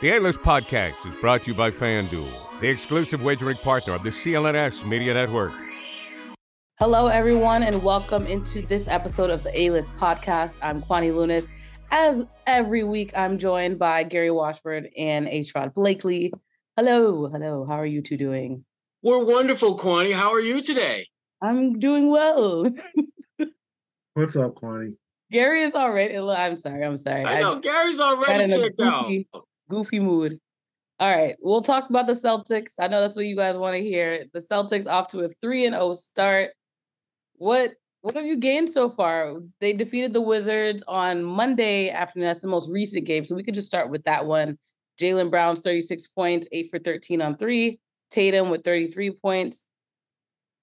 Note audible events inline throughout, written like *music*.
The A List Podcast is brought to you by FanDuel, the exclusive wagering partner of the CLNS Media Network. Hello, everyone, and welcome into this episode of the A List Podcast. I'm Kwani Lunis. As every week, I'm joined by Gary Washburn and A. Sherrod Blakely. Hello, hello. How are you two doing? We're wonderful, Kwani. How are you today? I'm doing well. What's up, Kwani? Gary is already. I'm sorry. I'm sorry. I know I, Gary's already checked out. Goofy mood. All right, we'll talk about the Celtics. I know that's what you guys want to hear. The Celtics off to a three and zero oh start. What what have you gained so far? They defeated the Wizards on Monday afternoon. That's the most recent game, so we could just start with that one. Jaylen Brown's 36 points, eight for 13 on three. Tatum with 33 points.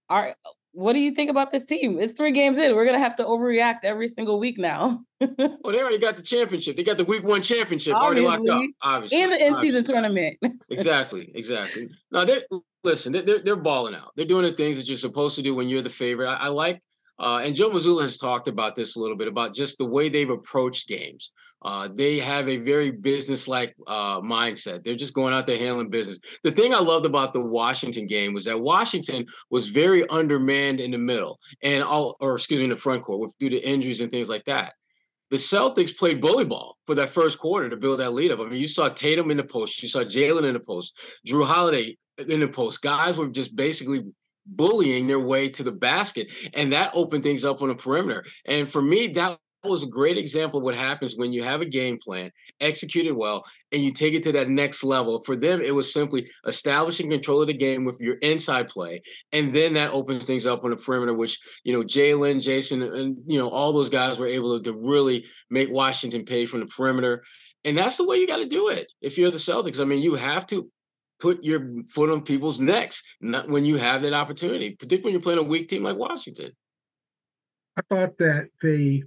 Are what do you think about this team? It's three games in. We're gonna have to overreact every single week now. *laughs* well, they already got the championship. They got the week one championship obviously. already locked up. Obviously, and the in season tournament. *laughs* exactly, exactly. Now they listen. They're they're balling out. They're doing the things that you're supposed to do when you're the favorite. I, I like. Uh, and Joe Mazzulla has talked about this a little bit about just the way they've approached games. Uh, they have a very business-like uh, mindset. They're just going out there handling business. The thing I loved about the Washington game was that Washington was very undermanned in the middle and all, or excuse me, in the front court with, due to injuries and things like that. The Celtics played bully ball for that first quarter to build that lead up. I mean, you saw Tatum in the post, you saw Jaylen in the post, Jrue Holiday in the post. Guys were just basically bullying their way to the basket, and that opened things up on the perimeter. And for me, that was a great example of what happens when you have a game plan executed well and you take it to that next level. For them, it was simply establishing control of the game with your inside play, and then that opens things up on the perimeter, which you know Jaylen, Jason, and you know all those guys were able to, to really make Washington pay from the perimeter. And that's the way you got to do it if you're the Celtics. I mean, you have to put your foot on people's necks not when you have that opportunity, particularly when you're playing a weak team like Washington. I thought that they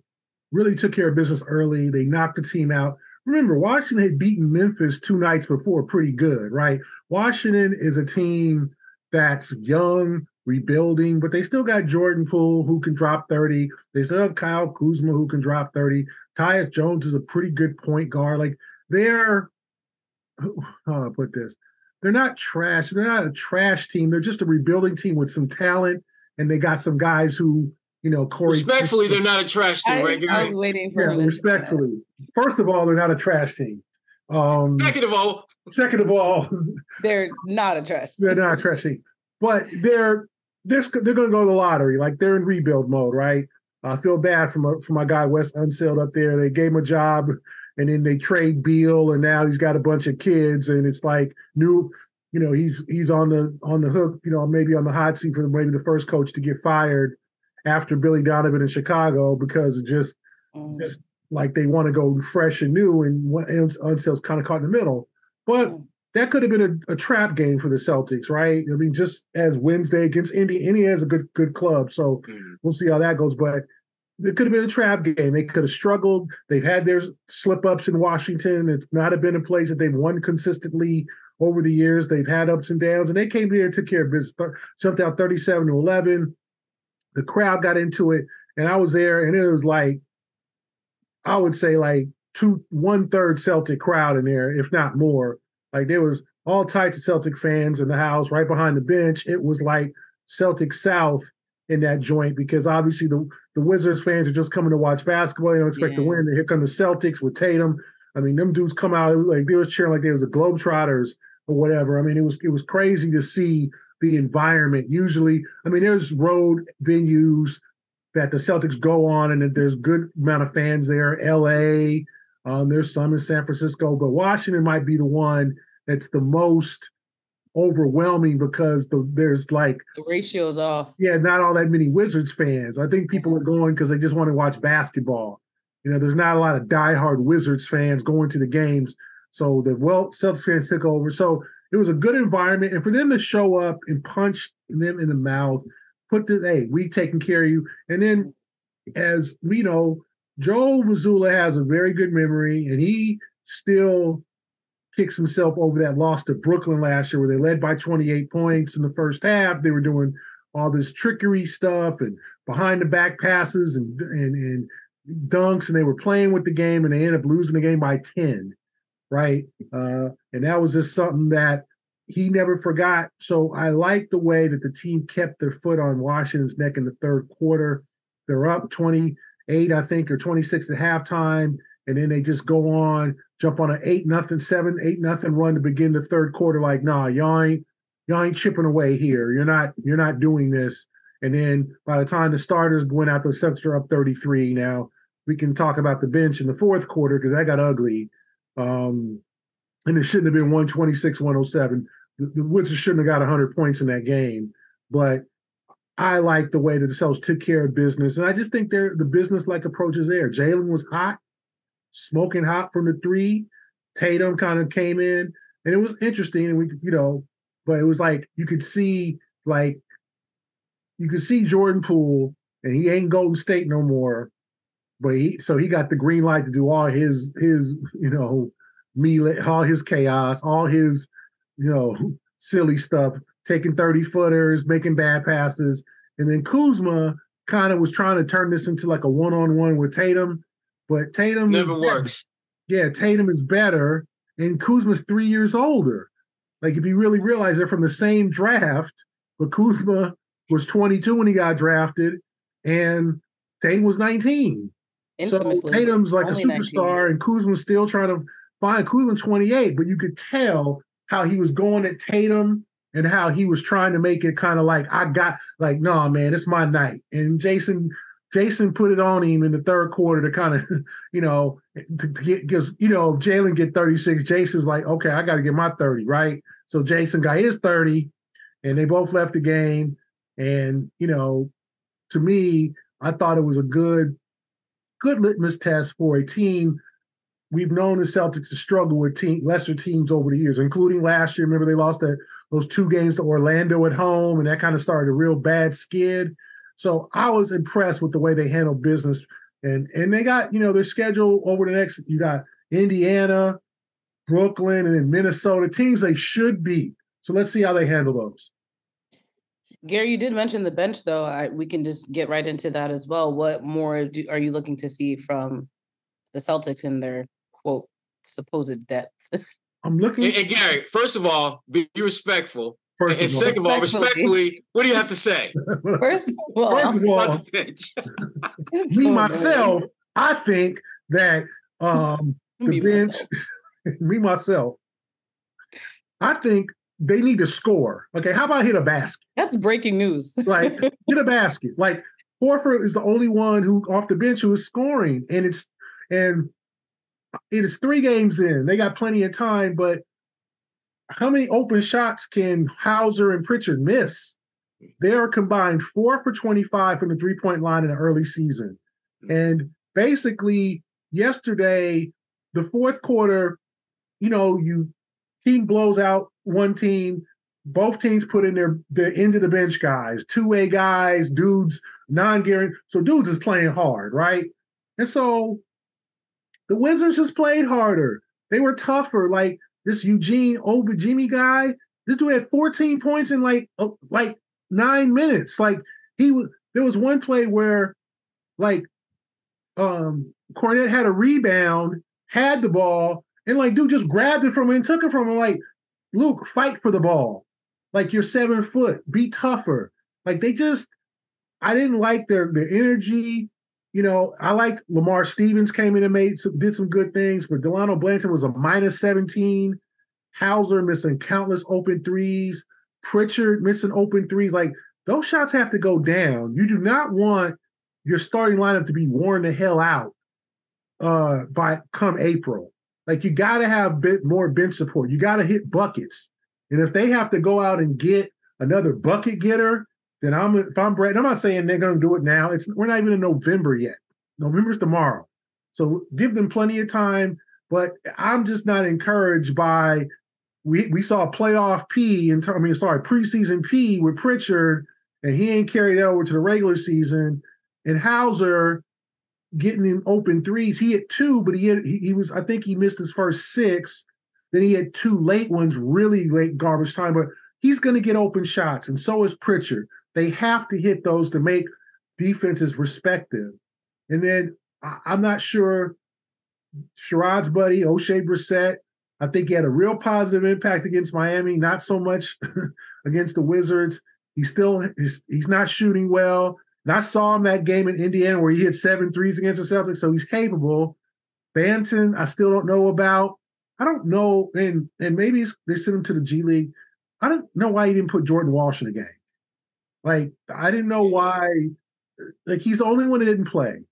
really took care of business early. They knocked the team out. Remember, Washington had beaten Memphis two nights before pretty good, right? Washington is a team that's young, rebuilding, but they still got Jordan Poole who can drop 30. They still have Kyle Kuzma who can drop 30. Tyus Jones is a pretty good point guard. Like they're how I put this? They're not trash. They're not a trash team. They're just a rebuilding team with some talent, and they got some guys who you know, Corey. Respectfully, they're not a trash team, right? I, I was waiting for yeah, respectfully. First of all, they're not a trash team. Um, second of all, second of all, *laughs* they're not a trash. Team. They're not a trash team, but they're they're, they're going to go to the lottery. Like they're in rebuild mode, right? I feel bad for my for my guy Wes Unseld up there. They gave him a job, and then they trade Beal, and now he's got a bunch of kids, and it's like new. You know, he's he's on the on the hook. You know, maybe on the hot seat for maybe the first coach to get fired after Billy Donovan in Chicago because just mm. just like they want to go fresh and new, and Unseld's kind of caught in the middle. But mm. that could have been a, a, trap game for the Celtics, right? I mean, just as Wednesday against Indy, Indy has a good good club, so mm. we'll see how that goes. But it could have been a trap game. They could have struggled. They've had their slip ups in Washington. It's not have been a place that they've won consistently over the years. They've had ups and downs, and they came here and took care of business. Jumped out 37 to 11 the crowd got into it, and I was there, and it was like, I would say like two one third Celtic crowd in there, if not more. Like there was all types of Celtic fans in the house, right behind the bench. It was like Celtic South in that joint because obviously the the Wizards fans are just coming to watch basketball. They don't expect yeah. to win. And Here come the Celtics with Tatum. I mean, them dudes come out like they was cheering like they was the Globetrotters or whatever. I mean, it was it was crazy to see the environment. Usually, I mean, there's road venues that the Celtics go on, and there's good amount of fans there. L.A. Um, there's some in San Francisco, but Washington might be the one that's the most overwhelming because the there's like the ratio's off. Yeah, not all that many Wizards fans. I think people are going because they just want to watch basketball. You know, there's not a lot of diehard Wizards fans going to the games. So the well Celtics fans took over. So it was a good environment, and for them to show up and punch them in the mouth, put the hey, we taking care of you, and then as we know, Joe Mazzulla has a very good memory, and he still kicks himself over that loss to Brooklyn last year, where they led by 28 points in the first half. They were doing all this trickery stuff and behind the back passes and and and dunks, and they were playing with the game, and they ended up losing the game by 10. Right? Uh, and that was just something that he never forgot. So I like the way that the team kept their foot on Washington's neck in the third quarter. They're up 28, I think, or 26 at halftime. And then they just go on, jump on an eight nothing, seven, eight nothing run to begin the third quarter. Like, nah, y'all ain't y'all ain't chipping away here. You're not you're not doing this. And then by the time the starters went out, the Celtics are up 33. Now we can talk about the bench in the fourth quarter because that got ugly. Um, and it shouldn't have been 126, 107 the, the Wizards shouldn't have got 100 points in that game, but I like the way that the Celtics took care of business, and I just think they're the business-like approach is there. Jaylen was hot, smoking hot from the three. Tatum kind of came in, and it was interesting, and we, you know, but it was like you could see, like, you could see Jordan Poole, and he ain't Golden State no more, but he so he got the green light to do all his his you know me all his chaos, all his you know, silly stuff, taking 30 footers, making bad passes. And then Kuzma kind of was trying to turn this into like a one on one with Tatum, but Tatum never works. Yeah, Tatum is better, and Kuzma's three years older. Like, if you really realize they're from the same draft, but Kuzma was 22 when he got drafted, and Tatum was 19. Infamously, so Tatum's like a superstar, 19. and Kuzma's still trying to find Kuzma's 28, but you could tell how he was going at Tatum and how he was trying to make it kind of like I got like, no, nah, man, it's my night. And Jason Jason put it on him in the third quarter to kind of, *laughs* you know, to, to get because you know Jaylen get 36. Jason's like, okay, I got to get my 30, right? So Jason got his 30, and they both left the game. And you know, to me, I thought it was a good, good litmus test for a team we've known the Celtics to struggle with team lesser teams over the years, including last year. Remember they lost that those two games to Orlando at home, and that kind of started a real bad skid. So I was impressed with the way they handled business, and and they got you know their schedule over the next. You got Indiana, Brooklyn, and then Minnesota teams they should beat. So let's see how they handle those. Gary, you did mention the bench, though. I, we can just get right into that as well. What more do, are you looking to see from the Celtics in their quote supposed depth. *laughs* I'm looking. Hey, hey, Gary, first of all, be respectful. First and second of all, respectfully, what do you have to say? *laughs* First of all, first of all me myself, I think that um, the bench, me myself, I think they need to score. Okay, how about hit a basket? That's breaking news. like *laughs* hit a basket. Like Horford is the only one who off the bench who is scoring, and it's and it is three games in. They got plenty of time, but how many open shots can Hauser and Pritchard miss? They are combined four for 25 from the three point line in the early season. And basically, yesterday, the fourth quarter, you know, you team blows out one team. Both teams put in their their end of the bench guys, two way guys, dudes, non guaranteed. So dudes is playing hard, right? And so the Wizards just played harder. They were tougher. Like this Eugene Omoruyi guy, this dude had 14 points in like uh, like nine minutes. Like he was. There was one play where, like, um, Kornet had a rebound, had the ball, and like dude just grabbed it from him and took it from him. Like, Luke, fight for the ball. Like you're seven foot, be tougher. Like they just, I didn't like their their energy you know, I like Lamar Stevens came in and made some, did some good things, but Dalano Banton was a minus 17. Hauser missing countless open threes. Pritchard missing open threes. Like those shots have to go down. You do not want your starting lineup to be worn the hell out uh by come April. Like you got to have bit more bench support. You got to hit buckets. And if they have to go out and get another bucket getter, then I'm if I'm Brad, I'm not saying they're to do it now. It's we're not even in November yet. November's tomorrow, so give them plenty of time. But I'm just not encouraged by we we saw a playoff P and I mean sorry preseason P with Pritchard, and he ain't carried over to the regular season. And Hauser getting in open threes. He had two, but he had he, he was I think he missed his first six. Then he had two late ones, really late garbage time. But he's going to get open shots, and so is Pritchard. They have to hit those to make defenses respective. And then I, am not sure Sherrod's buddy, Oshae Brissett, I think he had a real positive impact against Miami, not so much *laughs* against the Wizards. He's still he's, he's not shooting well. And I saw him that game in Indiana where he hit seven threes against the Celtics, so he's capable. Banton, I still don't know about. I don't know, and and maybe they sent him to the G League. I don't know why he didn't put Jordan Walsh in the game. Like I didn't know why. Like he's the only one that didn't play.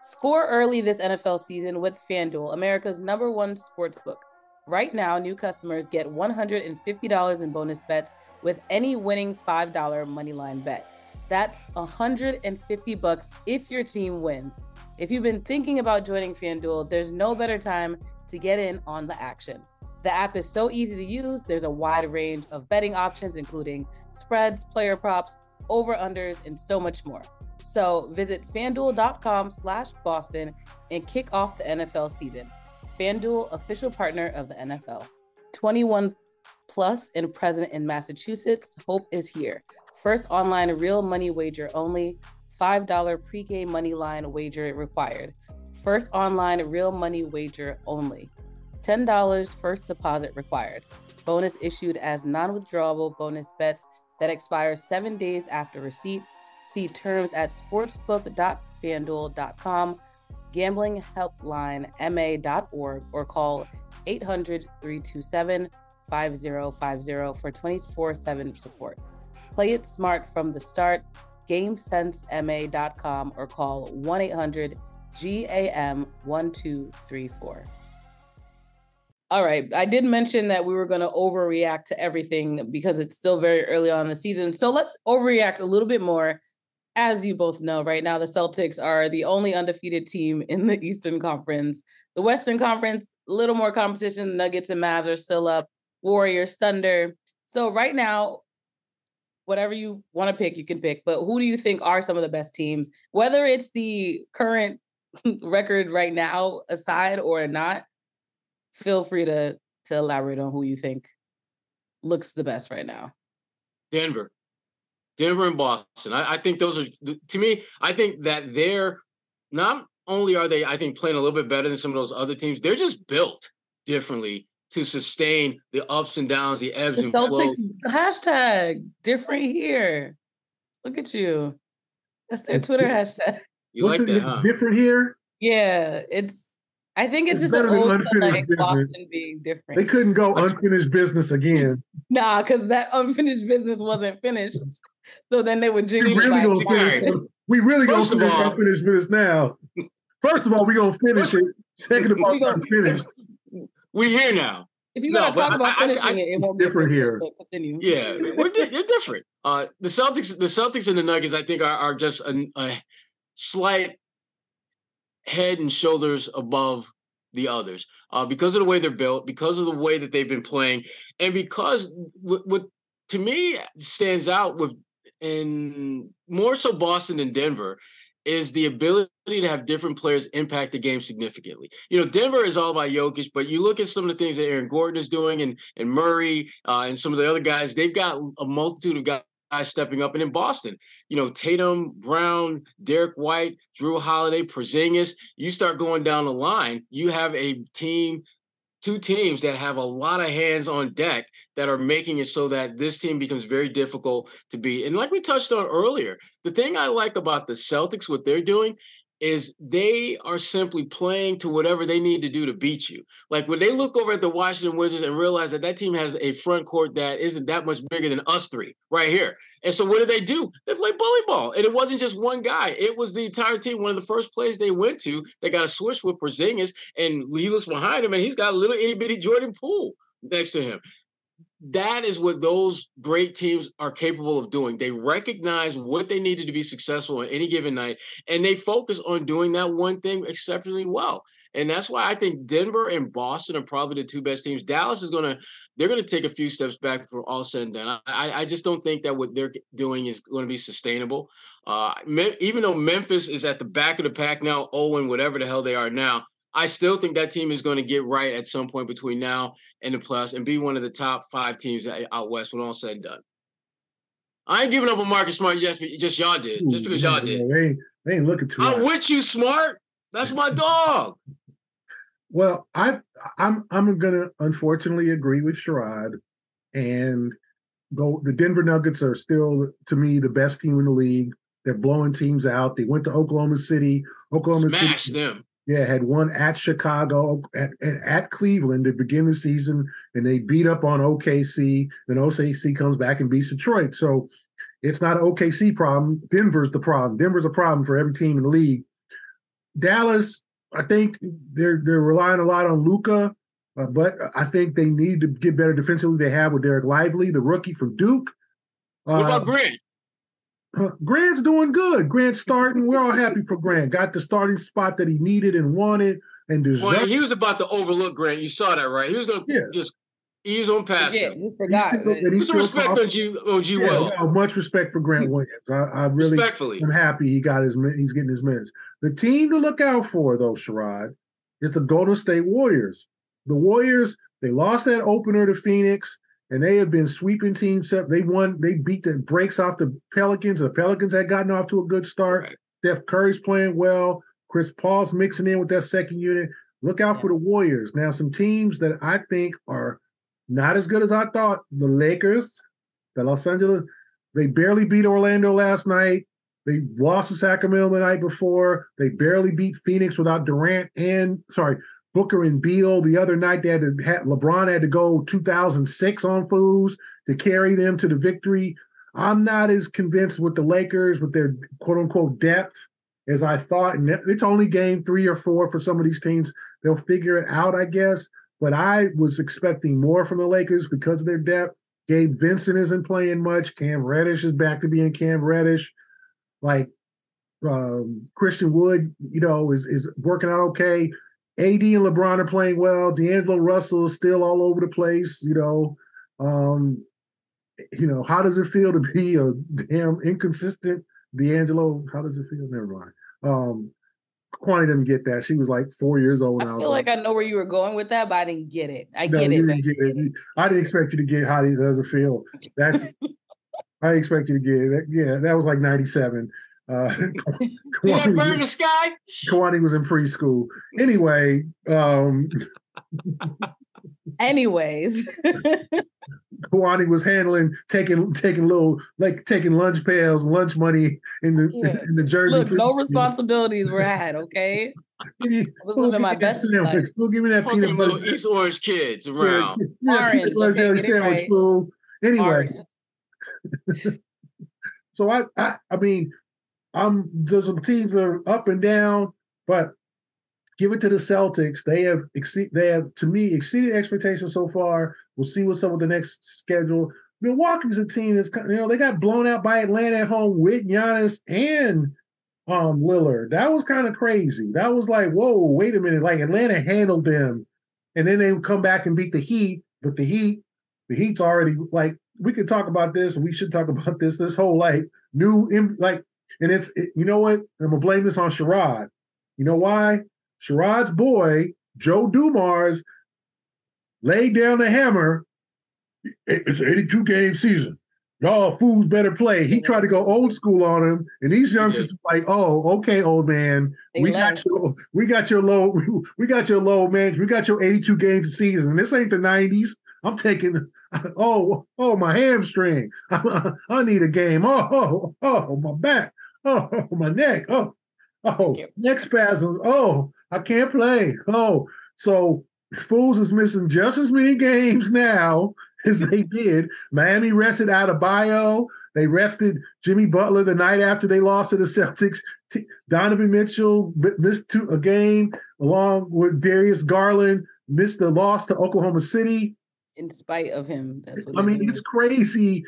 Score early this NFL season with FanDuel, America's number one sports book. Right now, new customers get $150 in bonus bets with any winning $5 moneyline bet. That's 150 bucks if your team wins. If you've been thinking about joining FanDuel, there's no better time to get in on the action. The app is so easy to use. There's a wide range of betting options, including spreads, player props, over-unders, and so much more. So visit fanduel.com slash Boston and kick off the NFL season. FanDuel, official partner of the NFL. 21 plus and present in Massachusetts. Hope is here. First online real money wager only. $5 pregame money line wager required. First online real money wager only. $10 first deposit required. Bonus issued as non withdrawable bonus bets that expire seven days after receipt. See terms at sportsbook.fanduel.com, gambling helpline ma.org, or call 800 327 5050 for 24 7 support. Play it smart from the start. GameSenseMA.com or call 1 800 GAM 1234. All right. I did mention that we were going to overreact to everything because it's still very early on the season. So let's overreact a little bit more. As you both know, right now the Celtics are the only undefeated team in the Eastern Conference. The Western Conference, a little more competition. Nuggets and Mavs are still up. Warriors, Thunder. So right now, whatever you want to pick, you can pick. But who do you think are some of the best teams? Whether it's the current *laughs* record right now aside or not, feel free to to elaborate on who you think looks the best right now. Denver. Denver and Boston. I, I think those are to me, I think that they're not only are they, I think, playing a little bit better than some of those other teams, they're just built differently to sustain the ups and downs, the ebbs the and Celtics flows. Hashtag different here. Look at you. That's their Twitter hashtag. You What's like it, that? Huh? Different here. Yeah, it's. I think it's, it's just an old like Boston being different. They couldn't go unfinished business again. *laughs* nah, because that unfinished business wasn't finished. So then they would just really gonna finish, We really gonna finish all, unfinished business now. First of all, we gonna finish it. Second of all, we gonna finish. We here now. If you gotta no, talk about I, finishing I, I, it, it won't be different here. Continue. Yeah, *laughs* we're di- you're different. Uh, the Celtics, the Celtics and the Nuggets, I think, are, are just a, a slight head and shoulders above the others uh, because of the way they're built, because of the way that they've been playing, and because what to me stands out with in more so Boston and Denver is the ability to have different players impact the game significantly. You know, Denver is all about Jokic, but you look at some of the things that Aaron Gordon is doing and and Murray uh, and some of the other guys, they've got a multitude of guys stepping up. And in Boston, you know, Tatum, Brown, Derrick White, Jrue Holiday, Porzingis, you start going down the line, you have a team, two teams that have a lot of hands on deck that are making it so that this team becomes very difficult to beat. And like we touched on earlier, the thing I like about the Celtics, what they're doing is they are simply playing to whatever they need to do to beat you. Like when they look over at the Washington Wizards and realize that that team has a front court that isn't that much bigger than us three right here. And so what do they do? They play bully ball. And it wasn't just one guy. It was the entire team. One of the first plays they went to, they got a switch with Porzingis and looks behind him and he's got a little itty bitty Jordan Poole next to him that is what those great teams are capable of doing. They recognize what they needed to be successful on any given night, and they focus on doing that one thing exceptionally well. And that's why I think Denver and Boston are probably the two best teams. Dallas is gonna they're gonna take a few steps back for all said and done. I, I just don't think that what they're doing is going to be sustainable. Uh, even though Memphis is at the back of the pack now, Owen, whatever the hell they are now, I still think that team is going to get right at some point between now and the playoffs and be one of the top five teams out west when all said and done. I ain't giving up on Marcus Smart just just y'all did, just because y'all did. They ain't, they ain't looking too. I'm with you, Smart. That's my dog. Well, I I'm I'm gonna unfortunately agree with Sherrod and go the Denver Nuggets are still to me the best team in the league. They're blowing teams out. They went to Oklahoma City. Oklahoma Smash City, them. Yeah, had one at Chicago, at, at, Cleveland to begin the season, and they beat up on OKC. Then OKC comes back and beats Detroit. So it's not an OKC problem. Denver's the problem. Denver's a problem for every team in the league. Dallas, I think they're they're relying a lot on Luka, uh, but I think they need to get better defensively. They have with Dereck Lively, the rookie from Duke. What about Uh, Grant's doing good. Grant's starting. We're all happy for Grant. Got the starting spot that he needed and wanted and Well, deserved. he was about to overlook Grant. You saw that, right? He was going to Yeah. just ease on past Yeah, him. you forgot. He's still- that- Put some still respect on G on G Yeah, Will. no, much respect for Grant Williams. I, I really Respectfully. I'm happy he got his he's getting his minutes. The team to look out for though, Sherrod, is the Golden State Warriors. The Warriors they lost that opener to Phoenix, and they have been sweeping teams up. They won. They beat the breaks off the Pelicans. The Pelicans had gotten off to a good start. Right. Steph Curry's playing well. Chris Paul's mixing in with that second unit. Look out for the Warriors. Now, some teams that I think are not as good as I thought. The Lakers, the Los Angeles, they barely beat Orlando last night. They lost to Sacramento the night before. They barely beat Phoenix without Durant and sorry, Booker and Beal. The other night they had to had, LeBron had to go 2006 on fools to carry them to the victory. I'm not as convinced with the Lakers with their quote unquote depth as I thought. And it's only game three or four for some of these teams. They'll figure it out, I guess. But I was expecting more from the Lakers because of their depth. Gabe Vincent isn't playing much. Cam Reddish is back to being Cam Reddish. Like um, Christian Wood, you know, is is working out okay. AD and LeBron are playing well. D'Angelo Russell is still all over the place. You know, um, you know, how does it feel to be a damn inconsistent D'Angelo? How does it feel? Never mind. Um, Kwani didn't get that. She was like four years old. I when feel was like I know where you were going with that, but I didn't get it. I no, get it. didn't get it. I didn't expect you to get how does it feel. That's *laughs* I expect you to get it. Yeah, that was like '97. Uh, *laughs* *laughs* Did that Kwani, burn the sky? Kwani was in preschool. Anyway, um, *laughs* Anyways, Kwani was handling taking taking little like taking lunch pails, lunch money in the Yeah. in the Jersey. look, no responsibilities were had. Okay, Give me- I was living give my best sandwich. life. Go give me that Fucking peanut little butter. East Orange kids around. yeah, Orange, peanut butter okay, jelly sandwich, right. fool. Anyway, So I, I, I mean, I'm there's some teams that are up and down, but give it to the Celtics. They have exceed, they have to me exceeded expectations so far. We'll see what's up with the next schedule. Milwaukee's a team that's you know they got blown out by Atlanta at home with Giannis and um Lillard. That was kind of crazy. That was like, whoa, wait a minute. Like Atlanta handled them, and then they come back and beat the Heat, but the Heat, the Heat's already like we could talk about this. We should talk *laughs* about this. This whole like new like, and it's it, you know what? I'm gonna blame this on Sherrod. You know why? Sherrod's boy Joe Dumars laid down the hammer. It's an 82 game season. Y'all fools better play. He tried to go old school on him, and these youngsters like, "Oh, okay, old man, They we got your, we got your low, *laughs* we got your low man, we got your 82 games a season. This ain't the 90s. I'm taking, *laughs* oh, oh, my hamstring. *laughs* I, need a game. Oh, oh, oh, my back. Oh, *laughs* my neck. Oh, oh, neck spasms. Oh, I can't play. Oh, so Fools is missing just as many games now *laughs* as they did. Miami rested out of bio. They rested Jimmy Butler the night after they lost to the Celtics. T- Donovan Mitchell missed two, a game along with Darius Garland, missed the loss to Oklahoma City. in spite of him, that's what I mean, doing. it's crazy.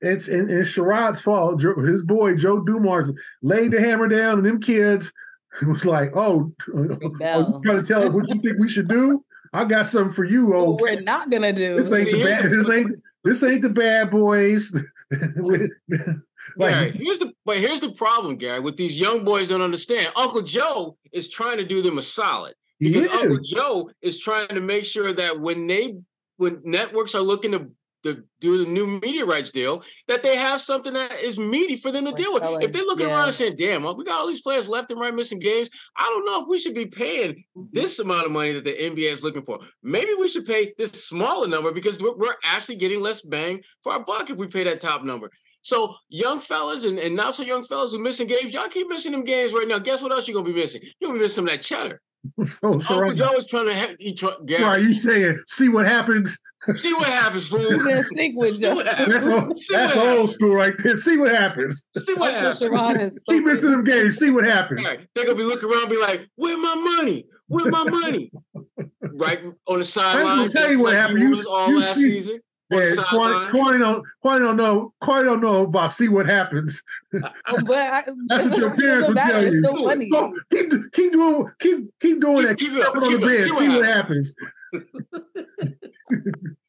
It's and it's Sherrod's fault. His boy Joe Dumars laid the hammer down, and them kids *laughs* was like, "Oh, *laughs* oh you Bell. trying to tell us what you think we should do? I got something for you, what old we're not gonna do. this ain't the bad. This ain't this ain't the bad boys. *laughs* like, Gary, here's the but here's the problem, Gary. With these young boys, don't understand. Uncle Joe is trying to do them a solid because. Uncle Joe is trying to make sure that when they when networks are looking to the do the new media rights deal that they have something that is meaty for them to deal with. If they're looking yeah. around and saying, "Damn, well, we got all these players left and right missing games," I don't know if we should be paying this amount of money that the NBA is looking for. Maybe we should pay this smaller number because we're, we're actually getting less bang for our buck if we pay that top number. So young fellas and, and not so young fellas who missing games, y'all keep missing them games right now. Guess what else you're gonna be missing? You're gonna be missing some of that cheddar. *laughs* so Uncle right, Joe is trying to he try, Gary. you saying see what happens? See what happens, fool. *laughs* Yeah, see what That's, old, that's old school right there. See what happens. See what happens. Keep missing them games. See what happens. Right. They're gonna be looking around, and be like, "Where my money? Where my money?" *laughs* right on the sideline. Tell you what like happened. You, all you last see, season. Yeah, Kwani don't, don't know. Kwani don't know about see what happens. Uh, but I, *laughs* That's what your parents would tell you. So funny. So keep keep doing keep keep doing keep, that. Keep, keep up, on the bed. See, see what happens. happens.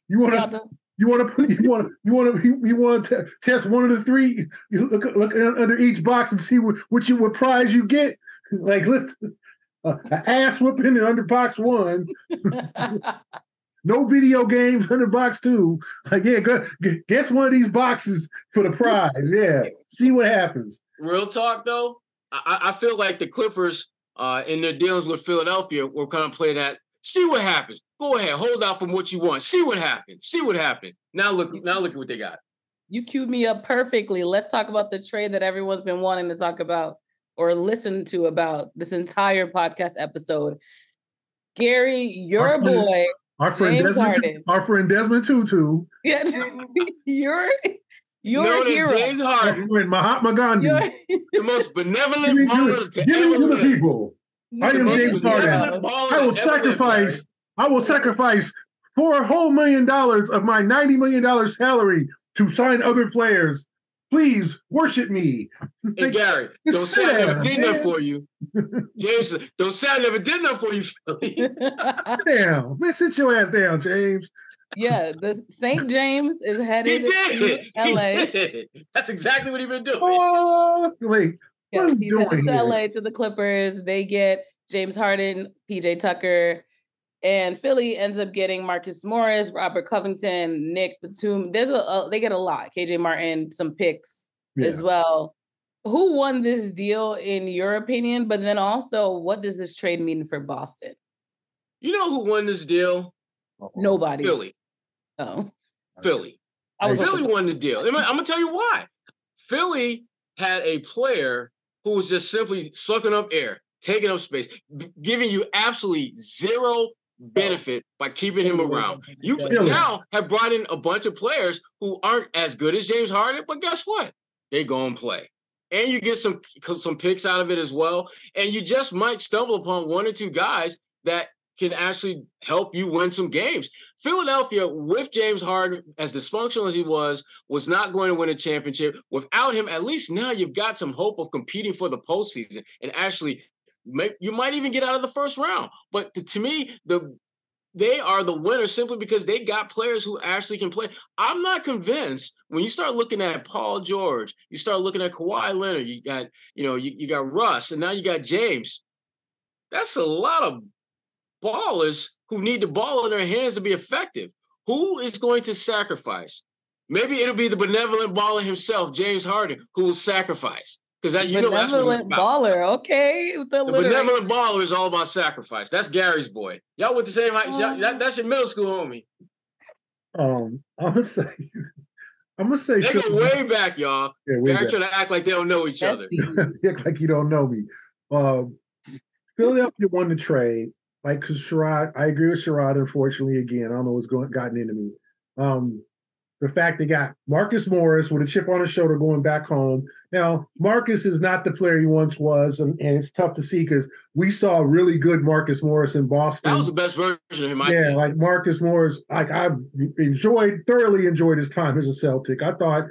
You want to. You want to put you want to you want to you want to test one of the three. You look look under each box and see what what you what prize you get. Like lift uh, ass whooping in under box one. *laughs* no video games under box two. Like, yeah, go, guess one of these boxes for the prize. Yeah, see what happens. Real talk though, I, I feel like the Clippers uh, in their dealings with Philadelphia were kind of playing that. See what happens. Go ahead, hold out from what you want. See what happens. See what happens. Now look, now look at what they got. You queued me up perfectly. Let's talk about the trade that everyone's been wanting to talk about or listen to about this entire podcast episode. Gary, your boy our friend James Desmond, Harden. Our friend Desmond Tutu. *laughs* Yeah, you're you're Known hero. James Harden. Our friend Mahatma Gandhi. You're, the most benevolent baller to, to ever live. the people. I am James Harden. I will sacrifice. I will sacrifice four whole million dollars of my ninety million dollars salary to sign other players Please worship me. Hey Gary, don't say I never did enough for you. James, don't say I never did enough for you, Philly. *laughs* Damn, man, sit your ass down, James. Yeah, the St. James is headed he did. to LA. Did. That's exactly what he's been doing. Oh, wait. Yes, he's headed to LA to the Clippers. They get James Harden, PJ Tucker, and Philly ends up getting Marcus Morris, Robert Covington, Nick Batum. There's a, a they get a lot. KJ Martin, some picks yeah. as well. Who won this deal in your opinion? But then also, what does this trade mean for Boston? You know who won this deal? Nobody. Philly. Oh. Philly. Philly won the deal. I'm gonna tell you why. Philly had a player who was just simply sucking up air, taking up space, giving you absolutely zero benefit by keeping him around. You now have brought in a bunch of players who aren't as good as James Harden, but guess what? They go and play. And you get some some picks out of it as well. And you just might stumble upon one or two guys that can actually help you win some games. Philadelphia, with James Harden, as dysfunctional as he was, was not going to win a championship. Without him, at least now you've got some hope of competing for the postseason and actually you might even get out of the first round. But to, to me, the they are the winners simply because they got players who actually can play. I'm not convinced when you start looking at Paul George, you start looking at Kawhi Leonard, you got, you know, you, you got Russ, and now you got James. That's a lot of ballers who need the ball in their hands to be effective. Who is going to sacrifice? Maybe it'll be the benevolent baller himself, James Harden, who will sacrifice. Because that you know that's what baller. Okay, the, the benevolent baller is all about sacrifice. That's Gary's boy. Y'all went the same height. Um, that, that's your middle school homie. Um, I'm gonna say, *laughs* I'm gonna say they go way back, y'all. Yeah, They're trying to act like they don't know each other. *laughs* act like you don't know me. Um, Philadelphia won the trade. Like, Sherrod, I agree with Sherrod. Unfortunately, again, I don't know what's going gotten into me. Um, the fact they got Marcus Morris with a chip on his shoulder going back home. Now, Marcus is not the player he once was, and, and it's tough to see because we saw really good Marcus Morris in Boston. That was the best version of him. yeah, opinion. like Marcus Morris, like I enjoyed, thoroughly enjoyed his time as a Celtic. I thought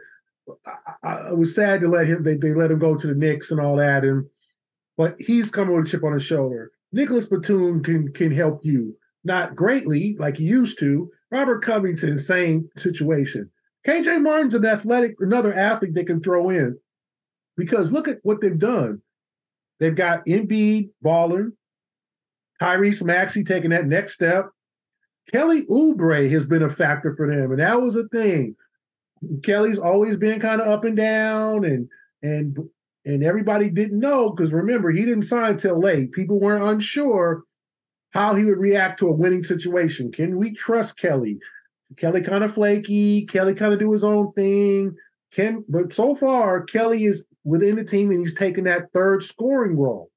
I, I was sad to let him. They they let him go to the Knicks and all that, and but he's coming with a chip on his shoulder. Nicholas Batum can can help you, not greatly like he used to, Robert Covington, same situation. KJ Martin's an athletic, another athlete they can throw in because look at what they've done. They've got Embiid balling, Tyrese Maxey taking that next step. Kelly Oubre has been a factor for them, and that was a thing. Kelly's always been kind of up and down, and and and everybody didn't know because remember he didn't sign till late. People weren't unsure how he would react to a winning situation. Can we trust Kelly? Kelly kind of flaky. Kelly kind of do his own thing. Can but so far Kelly is within the team and he's taken that third scoring role.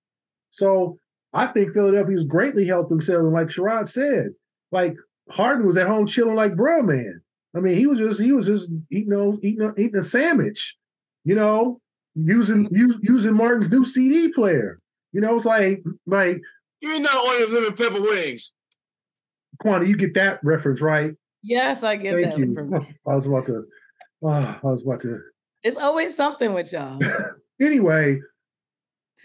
So I think Philadelphia Philadelphia's greatly helped themselves. And like Sherrod said, like Harden was at home chilling like bro man. I mean, he was just he was just eating those eating a, eating a sandwich, you know, using using Martin's new CD player. You know, it's like like you're not on lemon pepper wings. Kwani, you get that reference right? Yes, I get Thank that. You. *laughs* I was about to. Oh, I was about to. It's always something with y'all. *laughs* anyway,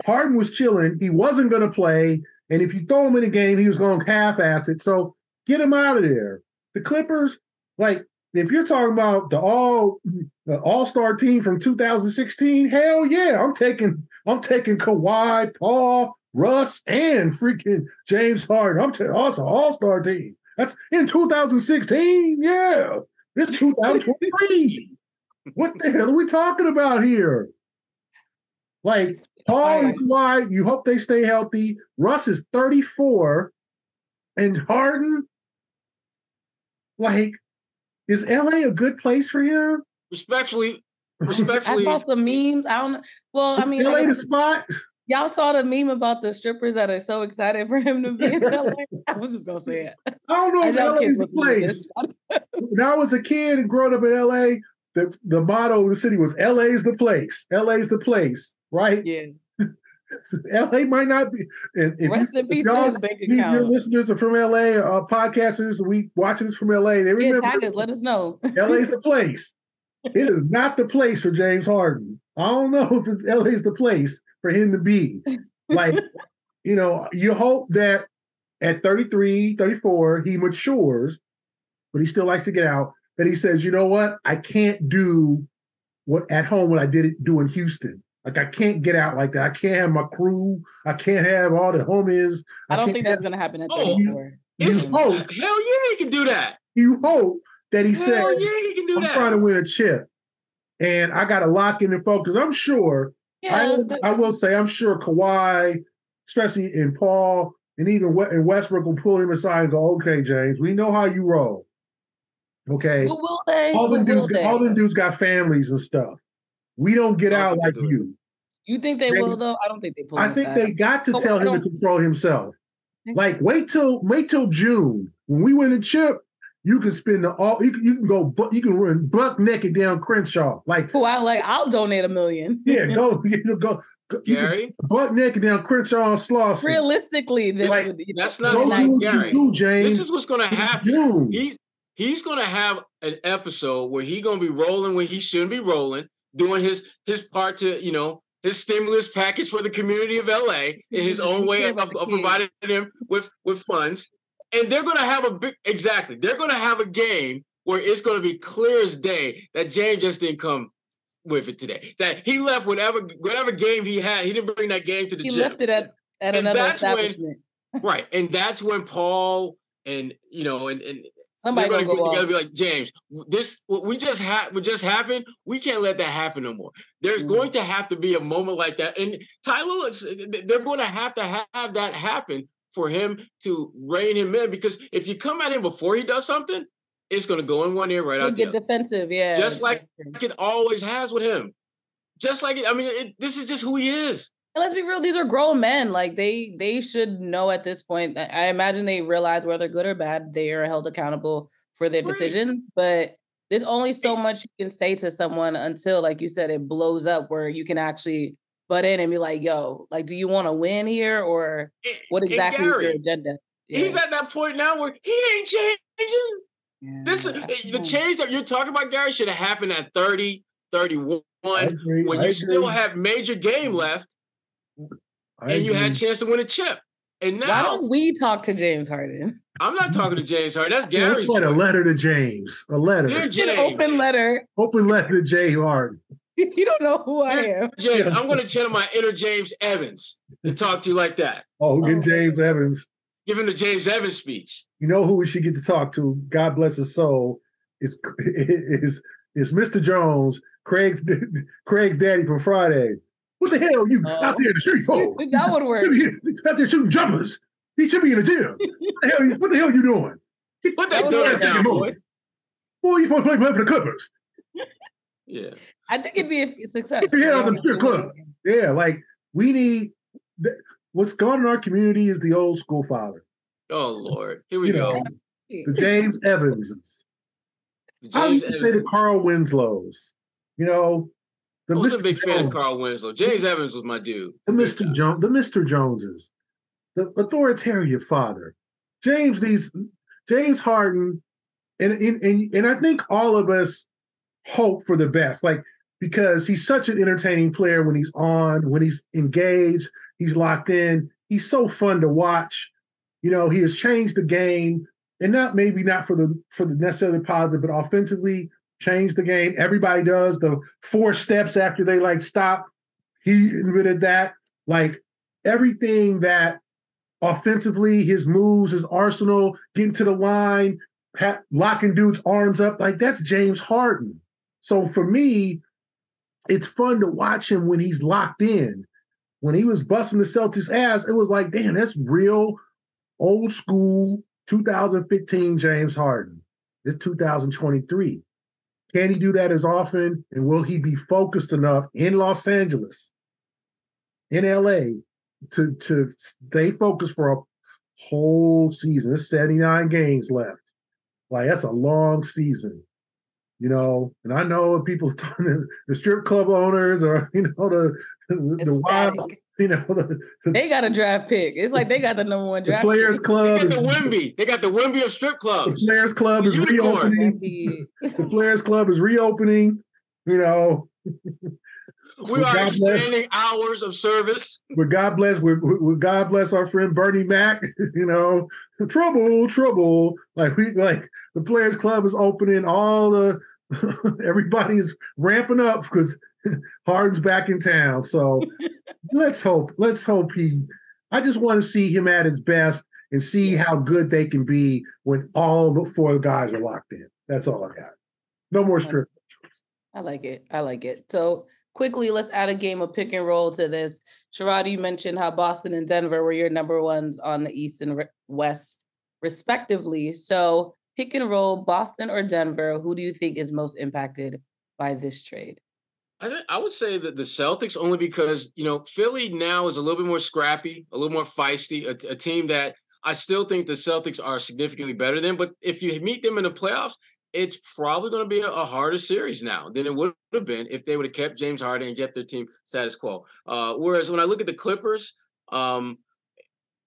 Harden was chilling. He wasn't going to play, and if you throw him in a game, he was going to half-ass it. So get him out of there. The Clippers, like if you're talking about the all the all-star team from 2016, hell yeah, I'm taking I'm taking Kawhi, Paul, Russ, and freaking James Harden. I'm taking oh, it's an all-star team. That's in 2016. Yeah, it's 2023. what the hell are we talking about here? Like Paul and Kawhi, you hope they stay healthy. Russ is 34, and Harden, like is LA a good place for him? Respectfully, *laughs* respectfully. I saw some memes. I don't. Well, I mean, LA the spot. Y'all saw the meme about the strippers that are so excited for him to be in LA. *laughs* *laughs* I was just gonna say it. I don't know if LA is the place. when I was a kid and growing up in LA, the, the motto of the city was LA's the place. LA's the place, right? Yeah. LA might not be. If Rest you, in peace y'all, bank account. Your listeners are from LA, uh, podcasters, we watching this from LA. They remember. Yeah, tag us, let us know. LA's the place. It is not the place for James Harden. I don't know *laughs* if it's LA's the place for him to be. *laughs* Like, you know, you hope that at 33, 34, he matures, but he still likes to get out. That he says, you know what, I can't do what at home what I did it do in Houston. Like I can't get out like that. I can't have my crew. I can't have all the homies. I, I don't think that's gonna happen at oh, 34. You, you hope, hell yeah, he can do that. You hope that he said, yeah, he can do I'm that. trying to win a chip, and I got to lock in and focus. I'm sure. Yeah, I, the, I will say, I'm sure Kawhi, especially in Paul and even and Westbrook, will pull him aside and go, "Okay, James, we know how you roll. Okay, will they? all them dudes, all them dudes got families and stuff. We don't get out like you. You think they, they will though? I don't think they pull. I think they got to tell him to control himself. Like wait till wait till June when we win a chip. You can spend the all. You can, you can go. You can run buck naked down Crenshaw. Like who? I like. I'll donate a million. yeah, *laughs* go. *laughs* You know, go. Gary, butt naked down Crenshaw and Slauson. Realistically, this like, would, that's not what Gary. Do, James. This is what's going to happen. He's he's going to have an episode where he's going to be rolling when he shouldn't be rolling, doing his his part to you know his stimulus package for the community of LA in his *laughs* own way of, of, of providing them with with funds. And they're going to have a big exactly. They're going to have a game where it's going to be clear as day that James just didn't come with it today. That he left whatever whatever game he had, he didn't bring that game to the he gym. He left it at, at another establishment. When, *laughs* right, and that's when Paul and you know and and Somebody gonna, gonna go together be like, James, this what we just had what just happened, we can't let that happen no more. There's mm going to have to be a moment like that. And Tyler, they're going to have to have that happen for him to rein him in. Because if you come at him before he does something, it's going to go in one ear right He'll out. Get defensive, yeah. Just like it always has with him. Just like it. I mean, it, this is just who he is. And let's be real; these are grown men. Like they, they should know at this point. I imagine they realize whether good or bad, they are held accountable for their right. decisions. But there's only so much you can say to someone until, like you said, it blows up where you can actually butt in and be like, "Yo, like, do you want to win here, or what exactly Gary, is your agenda?" Yeah. He's at that point now where he ain't changing. Yeah, this eh, the change that you're talking about, Gary, should have happened at 30, 31, when you agree. still have major game left I and you had a chance to win a chip. And now, why don't we talk to James Harden? I'm not talking to James Harden. That's Gary. Let's a letter to James. A letter. Dear James. An open letter. Open letter to James Harden. *laughs* you don't know who I am. James, I'm going to channel my inner James Evans and talk to you like that. Oh, get oh. James Evans. Give him the James Evans speech. you know who we should get to talk to? God bless his soul. Is is is Mr. Jones, Craig's *laughs* Craig's daddy from Friday. What the hell are you Oh. out there in the street for? that would work. Out there shooting jumpers. He should be in the gym. What the hell, are you- doing? what the hell you doing? Put That that was donut right. down, boy. Boy, you supposed to play for the Clippers. Yeah. I think it'd be a success. Keep your to head be on the strip club. Yeah, like we need th- what's gone in our community is the old school father, Oh Lord. Here we You go. know, the James *laughs* Evanses. I James used to say the Carl Winslows. You know, the I was a Mr. big fan of Carl Winslow. James Evans was my dude. the Mr. Jones, the Mr. Joneses, the authoritarian father. James these James Harden, and, and and and I think all of us hope for the best, like because he's such an entertaining player when he's on, when he's engaged, he's locked in. He's so fun to watch. You know, he has changed the game, and not maybe not for the for the necessarily positive, but offensively changed the game. Everybody does the four steps after they like stop. He invented that. Like everything that offensively, his moves, his arsenal, getting to the line, locking dudes' arms up, like that's James Harden. So for me, it's fun to watch him when he's locked in. When he was busting the Celtics ass, it was like, damn, that's real old school 2015 James Harden. It's 2023. Can he do that as often? And will he be focused enough in Los Angeles, in LA, to, to stay focused for a whole season? There's 79 games left. Like, that's a long season, you know. And I know people, *laughs* the strip club owners or, you know, the, the, the wild, you know, the, the, They got a draft pick. It's like they got the number one the draft Players pick. They Club. got the is- Wemby. They got the Wemby of strip The. Players Club The is unicorn. reopening. *laughs* The Players Club is reopening. You know, We are God bless. expanding hours of service. with God bless, with, with with God bless our friend Bernie Mac. *laughs* You know, trouble, trouble. Like we like the Players Club is opening. All the *laughs* everybody's ramping up because *laughs* Harden's back in town. So *laughs* let's hope. Let's hope he. I just want to see him at his best and see how good they can be when all the four guys are locked in. That's all I got. No more strip. I like it. I like it. So quickly, let's add a game of pick and roll to this. Sharada, you mentioned how Boston and Denver were your number ones on the East and West, respectively. So pick and roll, Boston or Denver. Who do you think is most impacted by this trade? I, I would say that the Celtics only because you know Philly now is a little bit more scrappy, a little more feisty, a, a team that I still think the Celtics are significantly better than. But if you meet them in the playoffs, it's probably going to be a, a harder series now than it would have been if they would have kept James Harden and kept their team status quo. Uh, whereas when I look at the Clippers, um,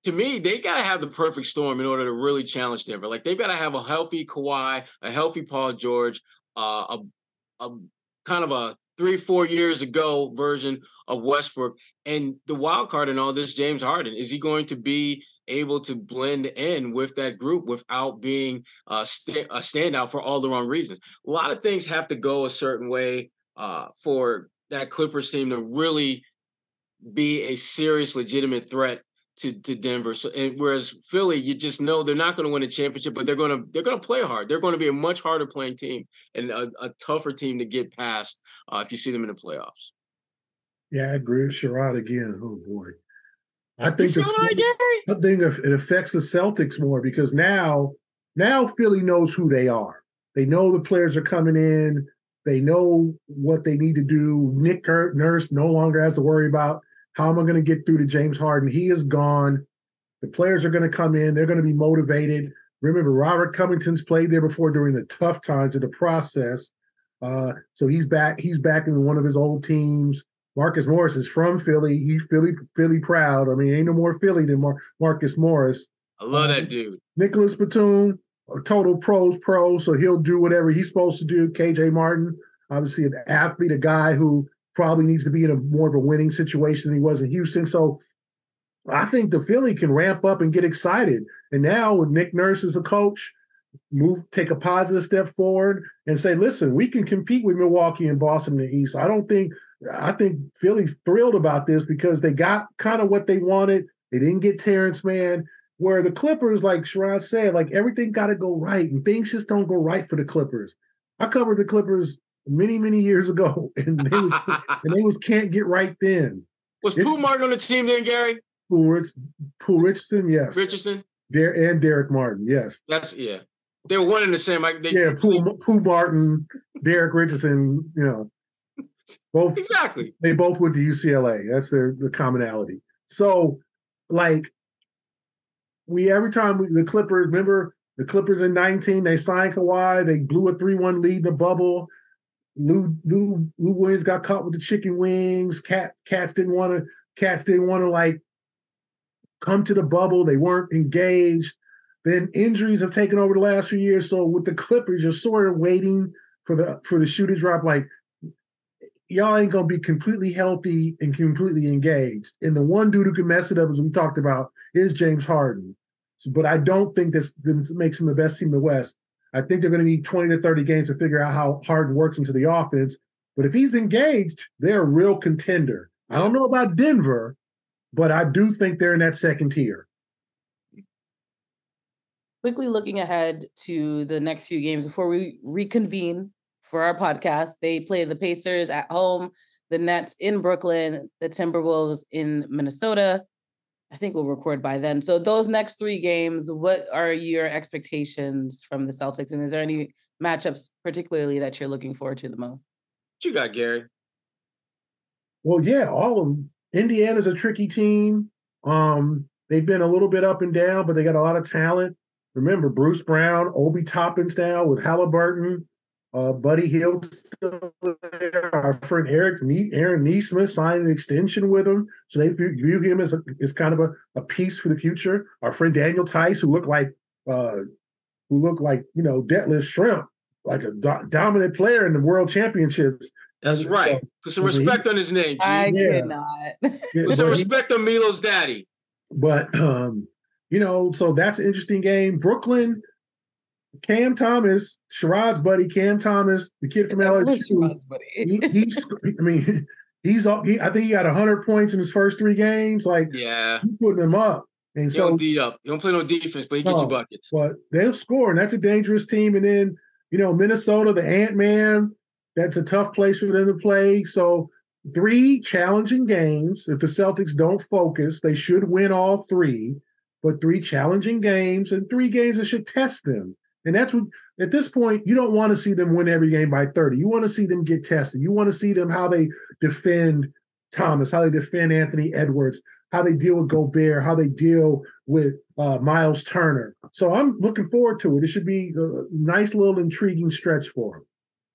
to me, they got to have the perfect storm in order to really challenge Denver. Like they've got to have a healthy Kawhi, a healthy Paul George, uh, a, a kind of a three, four years ago version of Westbrook. And the wild card in all this, James Harden, is he going to be able to blend in with that group without being uh, sta- a standout for all the wrong reasons? A lot of things have to go a certain way uh, for that Clippers team to really be a serious, legitimate threat to, to Denver. So, and whereas Philly, you just know they're not going to win a championship, but they're going to they're going to play hard. They're going to be a much harder playing team and a, a tougher team to get past uh, if you see them in the playoffs. Yeah, I agree with Sherrod again. Oh boy. I think the- feeling all right, Gary? I think it affects the Celtics more because now, now Philly knows who they are. They know the players are coming in. They know what they need to do. Nick Kurt, Nurse no longer has to worry about how am I going to get through to James Harden. He is gone. The players are going to come in. They're going to be motivated. Remember, Robert Covington's played there before during the tough times of the process. Uh, so he's back. He's back in one of his old teams. Marcus Morris is from Philly. He's Philly, Philly proud. I mean, ain't no more Philly than Mar- Marcus Morris. I love Um, that dude. Nicolas Batum, a total pros pro, so he'll do whatever he's supposed to do. KJ Martin, obviously an athlete, a guy who probably needs to be in a more of a winning situation than he was in Houston. So I think the Philly can ramp up and get excited. And now with Nick Nurse as a coach, move take a positive step forward and say, listen, we can compete with Milwaukee and Boston in the East. I don't think I think Philly's thrilled about this because they got kind of what they wanted. They didn't get Terance Mann. Where the Clippers, like Sherrod said, like everything got to go right, and things just don't go right for the Clippers. I covered the Clippers many, many years ago, *laughs* and they was *laughs* and they was can't get right then. Was Pooh Martin on the team then, Gary? Pooh, Rich, Pooh Richardson, yes. Richardson. There and Darrick Martin, yes. That's yeah. They were one and the same. Like they, yeah, Pooh, Pooh Martin, Derek Richardson, you know, *laughs* both exactly. They both went to UCLA. That's their the commonality. So, like, we every time we, the Clippers remember the Clippers in 19, they signed Kawhi, they blew a 3-1 lead in the bubble. Lou Lou Lou Williams got caught with the chicken wings. Cat cats didn't want to cats didn't want to like come to the bubble. They weren't engaged. Then injuries have taken over the last few years. So with the Clippers, you're sort of waiting for the for the shoe to drop. Like y'all ain't gonna be completely healthy and completely engaged. And the one dude who can mess it up, as we talked about, is James Harden. So, but I don't think this, this makes him the best team in the West. I think they're going to need 20 to 30 games to figure out how Harden works into the offense. But if he's engaged, they're a real contender. I don't know about Denver, but I do think they're in that second tier. Quickly looking ahead to the next few games before we reconvene for our podcast, they play the Pacers at home, the Nets in Brooklyn, the Timberwolves in Minnesota, I think we'll record by then. So those next three games, what are your expectations from the Celtics? And is there any matchups particularly that you're looking forward to the most? What you got, Gary? Well, yeah, all of them. Indiana's a tricky team. Um, they've been a little bit up and down, but they got a lot of talent. Remember, Bruce Brown, Obi Toppins now with Haliburton, uh, Buddy Hield still there. Our friend Eric ne- Aaron Nesmith signed an extension with him, so they view, view him as a, as kind of a, a piece for the future. Our friend Daniel Theis, who looked like uh, who looked like you know Detlef Schrempf, like a do- dominant player in the World Championships. That's right. Put some respect on his name. G. I Yeah. cannot. *laughs* Put some respect on Milo's daddy. But um, you know, so that's an interesting game. Brooklyn, Cam Thomas, Sherrod's buddy, Cam Thomas, the kid from LSU. He, he's, I mean, *laughs* he's all- he. I think he got hundred points in his first three games. Like Yeah. he's putting them up, and He so don't D up. He don't play no defense, but he gets No. you buckets. but they'll score, and that's a dangerous team. And then you know, Minnesota, the Ant Man, that's a tough place for them to play. So three challenging games. If the Celtics don't focus, they should win all three. But three challenging games and three games that should test them. And that's what at this point you don't want to see them win every game by 30. You want to see them get tested. You want to see them how they defend Thomas, how they defend Anthony Edwards, how they deal with Gobert, how they deal with uh, Miles Turner. So I'm looking forward to it. It should be a nice little intriguing stretch for them.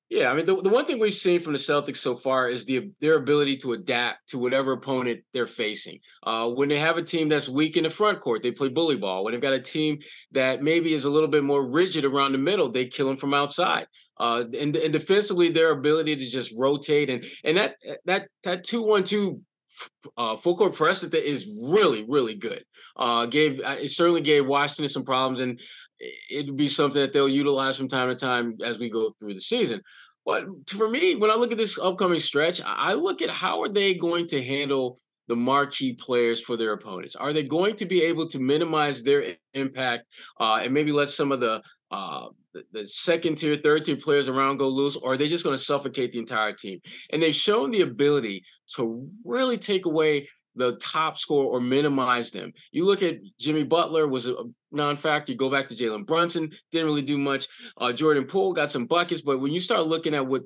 Yeah, I mean the, the one thing we've seen from the Celtics so far is the their ability to adapt to whatever opponent they're facing. Uh, when they have a team that's weak in the front court, they play bully ball. When they've got a team that maybe is a little bit more rigid around the middle, they kill them from outside. Uh, and, and defensively, their ability to just rotate and and that that that two one two full court press that is really really good. Uh, gave uh, it certainly gave Washington some problems, and it would be something that they'll utilize from time to time as we go through the season. But for me, when I look at this upcoming stretch, I I look at how are they going to handle the marquee players for their opponents? Are they going to be able to minimize their impact uh, and maybe let some of the uh, the, the second tier, third tier players around go loose, or are they just going to suffocate the entire team? And they've shown the ability to really take away the top score or minimize them. You look at Jimmy Butler was a non-factor. You go back to Jalen Brunson, didn't really do much. Uh, Jordan Poole got some buckets, but when you start looking at what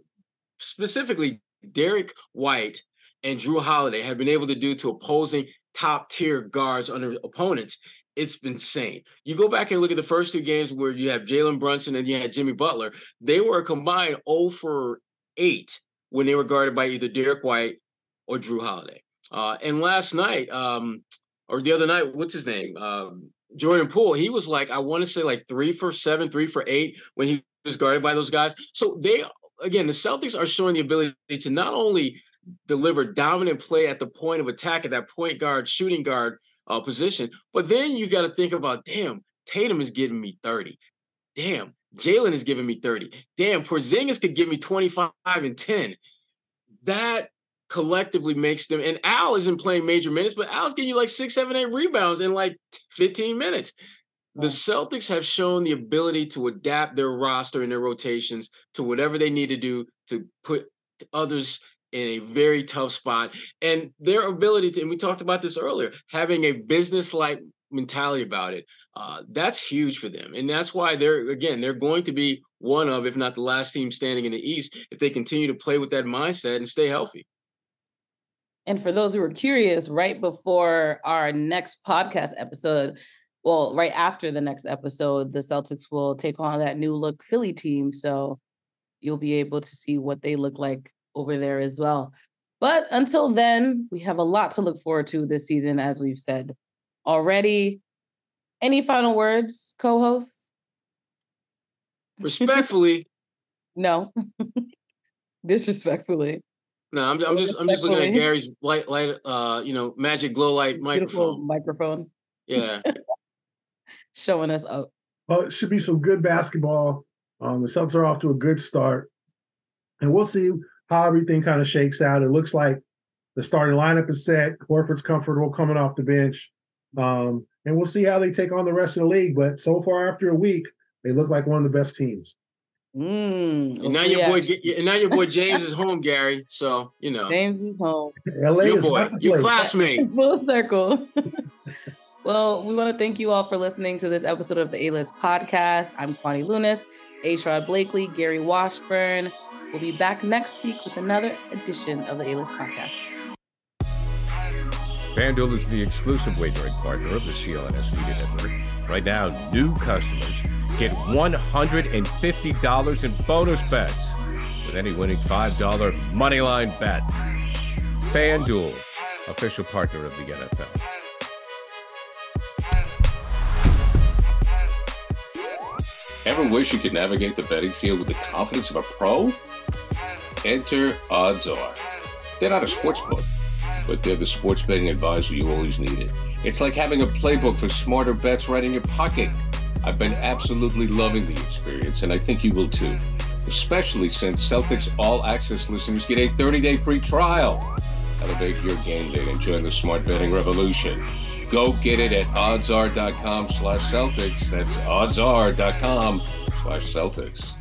specifically Derrick White and Jrue Holiday have been able to do to opposing top tier guards under opponents, it's insane. You go back and look at the first two games where you have Jalen Brunson and you had Jimmy Butler, they were combined 0 for 8 when they were guarded by either Derrick White or Jrue Holiday. Uh, and last night, um, or the other night, what's his name? Um, Jordan Poole, he was like, I want to say like three for seven, three for eight when he was guarded by those guys. So they, again, the Celtics are showing the ability to not only deliver dominant play at the point of attack at that point guard, shooting guard uh, position, but then you got to think about, damn, Tatum is giving me 30. Damn, Jaylen is giving me 30. Damn, Porzingis could give me 25 and 10. That collectively makes them. And Al isn't playing major minutes, but Al's getting you like six, seven, eight rebounds in like 15 minutes. The Celtics have shown the ability to adapt their roster and their rotations to whatever they need to do to put others in a very tough spot. And their ability to, and we talked about this earlier, having a business like mentality about it, uh, that's huge for them. And that's why they're, again, they're going to be one of, if not the last team standing in the East, if they continue to play with that mindset and stay healthy. And for those who are curious, right before our next podcast episode, well, right after the next episode, the Celtics will take on that new look Philly team. So you'll be able to see what they look like over there as well. But until then, we have a lot to look forward to this season, as we've said already. Any final words, co host? Respectfully. *laughs* no. *laughs* Disrespectfully. No, I'm, I'm just I'm just looking at Gary's light light uh you know magic glow light microphone. microphone. Yeah. *laughs* Showing us up. Well, it should be some good basketball. Um, the Celtics are off to a good start, and we'll see how everything kind of shakes out. It looks like the starting lineup is set. Horford's comfortable coming off the bench, um, and we'll see how they take on the rest of the league. But so far, after a week, they look like one of the best teams. Mm, and now your boy, and now your boy James is home, Gary. So you know, James is home. LA your boy, your classmate, *laughs* full circle. *laughs* well, we want to thank you all for listening to this episode of the A List Podcast. I'm Kwani Lunis, A. Blakely, Gary Washburn. We'll be back next week with another edition of the A List Podcast. FanDuel is the exclusive wagering partner of the CLNS Media Network. Right now, new customers get $150 in bonus bets with any winning $5 moneyline bet. FanDuel, official partner of the NFL. Ever wish you could navigate the betting field with the confidence of a pro? Enter OddsR. They're not a sports book, but they're the sports betting advisor you always needed. It's like having a playbook for smarter bets right in your pocket. I've been absolutely loving the experience, and I think you will too. Especially since Celtics All Access listeners get a 30-day free trial. Elevate your game day and join the smart betting revolution. Go get it at oddsr.com slash Celtics. That's oddsr.com slash Celtics.